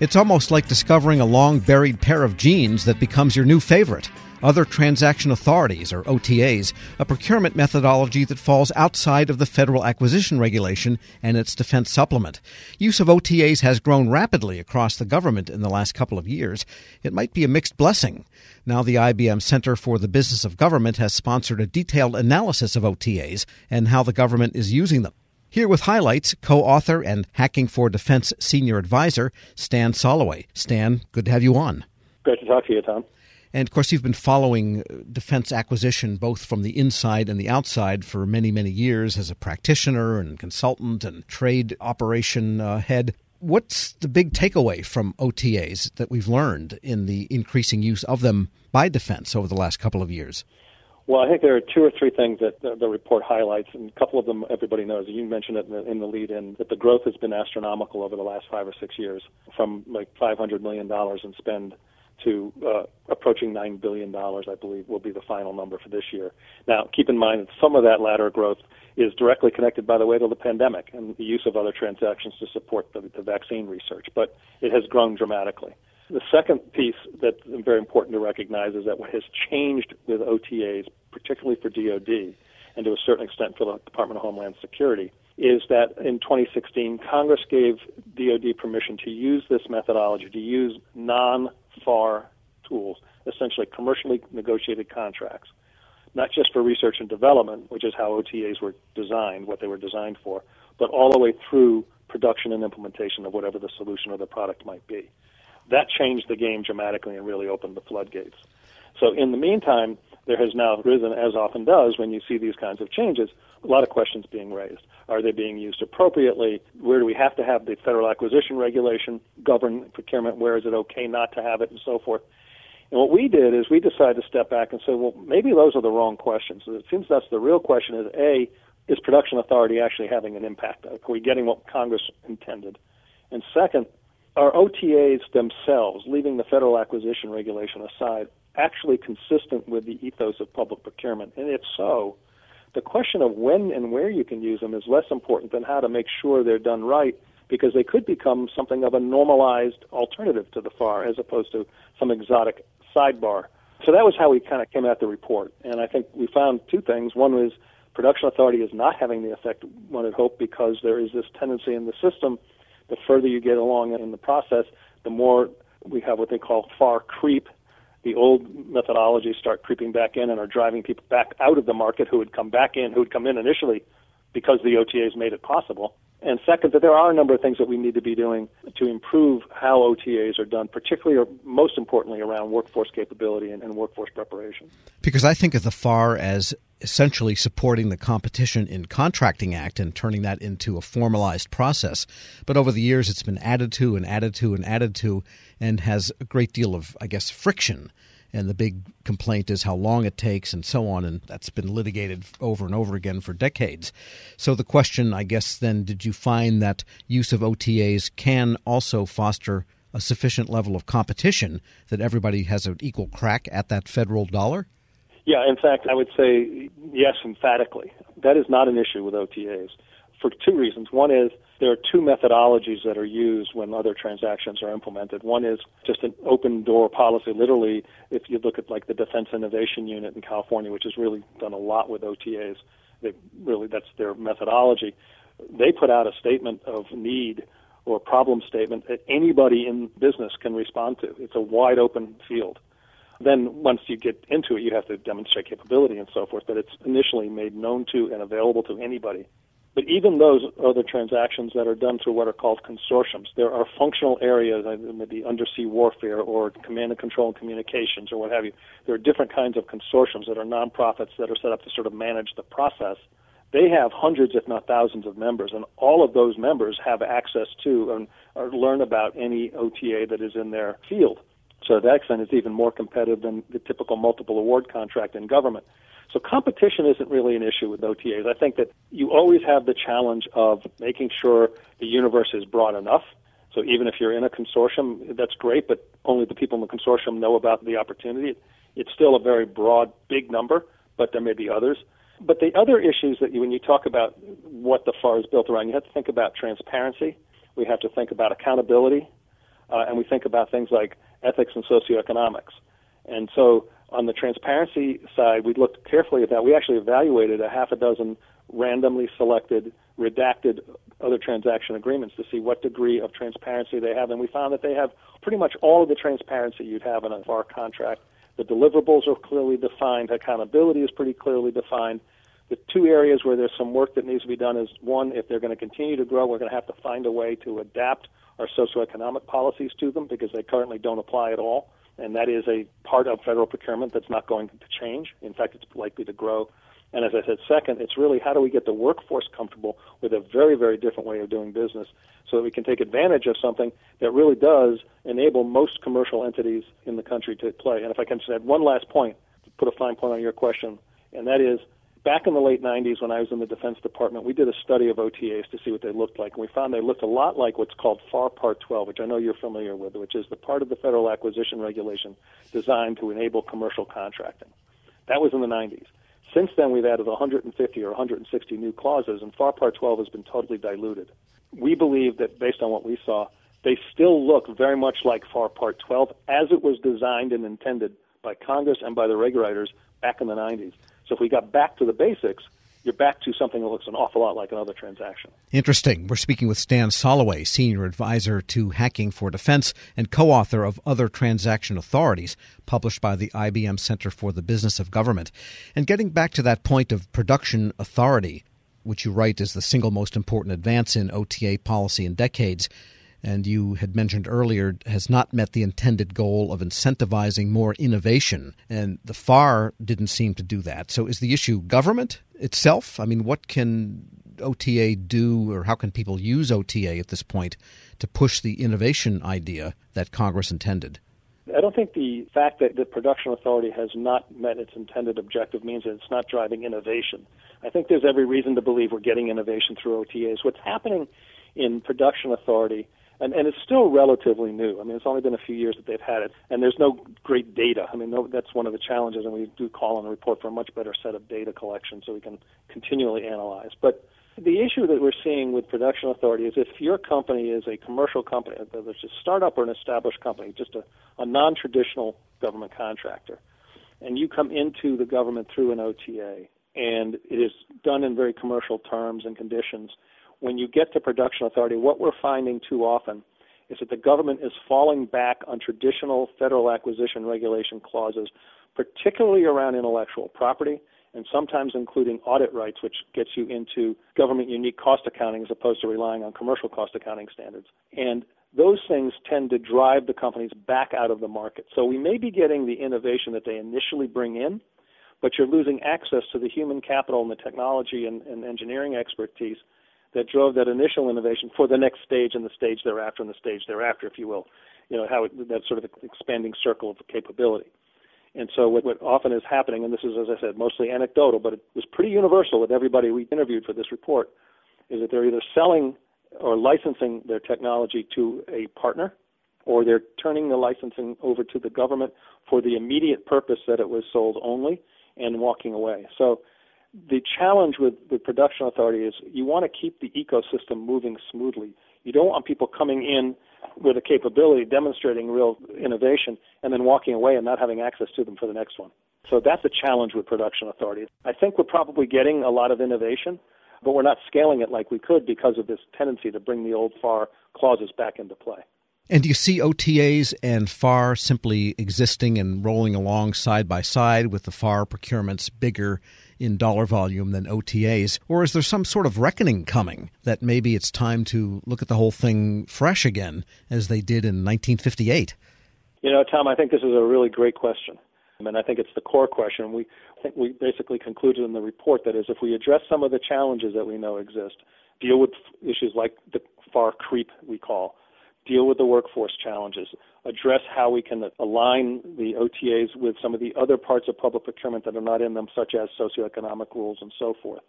It's almost like discovering a long buried pair of jeans that becomes your new favorite. Other transaction authorities, or OTAs, a procurement methodology that falls outside of the Federal Acquisition Regulation and its defense supplement. Use of OTAs has grown rapidly across the government in the last couple of years. It might be a mixed blessing. Now, the IBM Center for the Business of Government has sponsored a detailed analysis of OTAs and how the government is using them. Here with highlights, co author and Hacking for Defense senior advisor, Stan Soloway. Stan, good to have you on. Great to talk to you, Tom. And of course, you've been following uh, defense acquisition both from the inside and the outside for many, many years as a practitioner and consultant and trade operation uh, head. What's the big takeaway from OTAs that we've learned in the increasing use of them by defense over the last couple of years? Well, I think there are two or three things that the, the report highlights, and a couple of them everybody knows. You mentioned it in the, in the lead in that the growth has been astronomical over the last five or six years, from like $500 million in spend to uh, approaching $9 billion, I believe, will be the final number for this year. Now, keep in mind that some of that latter growth is directly connected, by the way, to the pandemic and the use of other transactions to support the, the vaccine research, but it has grown dramatically. The second piece that's very important to recognize is that what has changed with OTAs, particularly for DoD, and to a certain extent for the Department of Homeland Security, is that in 2016, Congress gave DoD permission to use this methodology, to use non FAR tools, essentially commercially negotiated contracts, not just for research and development, which is how OTAs were designed, what they were designed for, but all the way through production and implementation of whatever the solution or the product might be. That changed the game dramatically and really opened the floodgates. So in the meantime, there has now risen, as often does when you see these kinds of changes, a lot of questions being raised. Are they being used appropriately? Where do we have to have the federal acquisition regulation govern procurement? Where is it okay not to have it, and so forth? And what we did is we decided to step back and say, well, maybe those are the wrong questions. It seems that's the real question is A, is production authority actually having an impact? Are we getting what Congress intended? And second, are OTAs themselves, leaving the federal acquisition regulation aside, actually consistent with the ethos of public procurement? And if so, the question of when and where you can use them is less important than how to make sure they're done right because they could become something of a normalized alternative to the FAR as opposed to some exotic sidebar. So that was how we kind of came at the report. And I think we found two things. One was production authority is not having the effect one had hoped because there is this tendency in the system the further you get along in the process, the more we have what they call far creep. The old methodologies start creeping back in and are driving people back out of the market who would come back in, who would come in initially because the OTAs made it possible. And second, that there are a number of things that we need to be doing to improve how OTAs are done, particularly or most importantly around workforce capability and, and workforce preparation. Because I think of the FAR as essentially supporting the Competition in Contracting Act and turning that into a formalized process. But over the years, it's been added to and added to and added to and has a great deal of, I guess, friction and the big complaint is how long it takes and so on and that's been litigated over and over again for decades. So the question i guess then did you find that use of otas can also foster a sufficient level of competition that everybody has an equal crack at that federal dollar? Yeah in fact i would say yes emphatically. That is not an issue with otas for two reasons one is there are two methodologies that are used when other transactions are implemented. One is just an open door policy. Literally, if you look at like the Defense Innovation Unit in California, which has really done a lot with OTAs, they really that's their methodology. They put out a statement of need or problem statement that anybody in business can respond to. It's a wide open field. Then once you get into it, you have to demonstrate capability and so forth. But it's initially made known to and available to anybody. But even those other transactions that are done through what are called consortiums, there are functional areas, maybe undersea warfare or command and control and communications or what have you. There are different kinds of consortiums that are nonprofits that are set up to sort of manage the process. They have hundreds, if not thousands, of members, and all of those members have access to and or learn about any OTA that is in their field. So that extent, it's even more competitive than the typical multiple award contract in government. So competition isn't really an issue with OTAs. I think that you always have the challenge of making sure the universe is broad enough. So even if you're in a consortium, that's great, but only the people in the consortium know about the opportunity. It's still a very broad, big number, but there may be others. But the other issues that you, when you talk about what the FAR is built around, you have to think about transparency. We have to think about accountability. uh, and we think about things like ethics and socioeconomics. And so on the transparency side, we looked carefully at that. We actually evaluated a half a dozen randomly selected, redacted other transaction agreements to see what degree of transparency they have, and we found that they have pretty much all of the transparency you'd have in a FAR contract. The deliverables are clearly defined, accountability is pretty clearly defined. The two areas where there's some work that needs to be done is one, if they're going to continue to grow, we're going to have to find a way to adapt our socioeconomic policies to them because they currently don't apply at all. And that is a part of federal procurement that's not going to change. In fact, it's likely to grow and as I said, second, it's really how do we get the workforce comfortable with a very, very different way of doing business so that we can take advantage of something that really does enable most commercial entities in the country to play. And if I can just add one last point, to put a fine point on your question, and that is back in the late 90s when I was in the Defense Department, we did a study of OTAs to see what they looked like. And we found they looked a lot like what's called FAR Part 12, which I know you're familiar with, which is the part of the Federal Acquisition Regulation designed to enable commercial contracting. That was in the 90s. Since then, we've added 150 or 160 new clauses, and FAR Part 12 has been totally diluted. We believe that based on what we saw, they still look very much like FAR Part 12 as it was designed and intended by Congress and by the regulators back in the 90s. So if we got back to the basics, you're back to something that looks an awful lot like another transaction. Interesting. We're speaking with Stan Soloway, Senior Advisor to Hacking for Defense and co author of Other Transaction Authorities, published by the IBM Center for the Business of Government. And getting back to that point of production authority, which you write is the single most important advance in OTA policy in decades, and you had mentioned earlier, has not met the intended goal of incentivizing more innovation. And the FAR didn't seem to do that. So is the issue government itself? I mean, what can OTA do, or how can people use OTA at this point to push the innovation idea that Congress intended? I don't think the fact that the production authority has not met its intended objective means that it's not driving innovation. I think there's every reason to believe we're getting innovation through OTAs. What's happening in production authority and, and it's still relatively new. I mean, it's only been a few years that they've had it, and there's no great data. I mean, no, that's one of the challenges, and we do call on the report for a much better set of data collection so we can continually analyze. But the issue that we're seeing with production authority is if your company is a commercial company, whether it's a startup or an established company, just a, a non-traditional government contractor, and you come into the government through an OTA, and it is done in very commercial terms and conditions – when you get to production authority, what we're finding too often is that the government is falling back on traditional federal acquisition regulation clauses, particularly around intellectual property and sometimes including audit rights, which gets you into government unique cost accounting as opposed to relying on commercial cost accounting standards. And those things tend to drive the companies back out of the market. So we may be getting the innovation that they initially bring in, but you're losing access to the human capital and the technology and, and engineering expertise that drove that initial innovation for the next stage and the stage thereafter and the stage thereafter, if you will. You know, how it, that sort of expanding circle of capability. And so what, what often is happening, and this is, as I said, mostly anecdotal, but it was pretty universal with everybody we interviewed for this report, is that they're either selling or licensing their technology to a partner, or they're turning the licensing over to the government for the immediate purpose that it was sold only and walking away. So the challenge with, with production authority is you want to keep the ecosystem moving smoothly. You don't want people coming in with a capability, demonstrating real innovation, and then walking away and not having access to them for the next one. So that's a challenge with production authority. I think we're probably getting a lot of innovation, but we're not scaling it like we could because of this tendency to bring the old FAR clauses back into play. And do you see OTAs and FAR simply existing and rolling along side by side with the FAR procurements bigger in dollar volume than OTAs? Or is there some sort of reckoning coming that maybe it's time to look at the whole thing fresh again as they did in 1958? You know, Tom, I think this is a really great question. And I think it's the core question. We I think we basically concluded in the report that is if we address some of the challenges that we know exist, deal with issues like the FAR creep we call, deal with the workforce challenges, address how we can align the OTAs with some of the other parts of public procurement that are not in them, such as socioeconomic rules and so forth.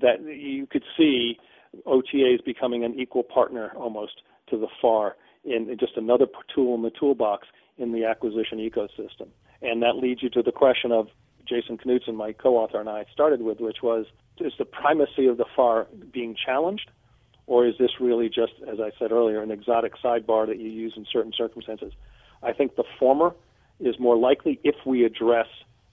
That you could see OTAs becoming an equal partner almost to the FAR in just another tool in the toolbox in the acquisition ecosystem. And that leads you to the question of Jason Knudsen, my co author, and I started with, which was is the primacy of the FAR being challenged? Or is this really just, as I said earlier, an exotic sidebar that you use in certain circumstances? I think the former is more likely if we address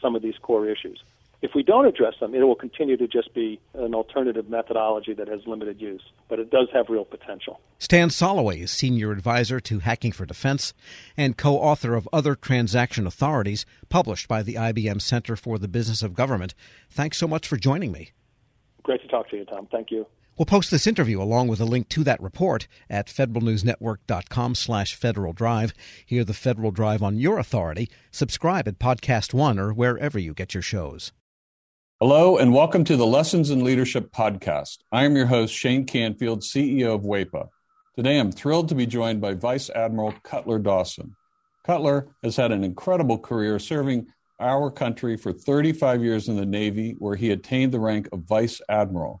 some of these core issues. If we don't address them, it will continue to just be an alternative methodology that has limited use, but it does have real potential. Stan Soloway is senior advisor to Hacking for Defense and co author of Other Transaction Authorities, published by the IBM Center for the Business of Government. Thanks so much for joining me. Great to talk to you, Tom. Thank you. We'll post this interview along with a link to that report at federalnewsnetwork.com slash Federal Drive. Hear the Federal Drive on your authority. Subscribe at Podcast One or wherever you get your shows. Hello, and welcome to the Lessons in Leadership podcast. I am your host, Shane Canfield, CEO of WAEPA. Today, I'm thrilled to be joined by Vice Admiral Cutler Dawson. Cutler has had an incredible career serving our country for 35 years in the Navy, where he attained the rank of Vice Admiral.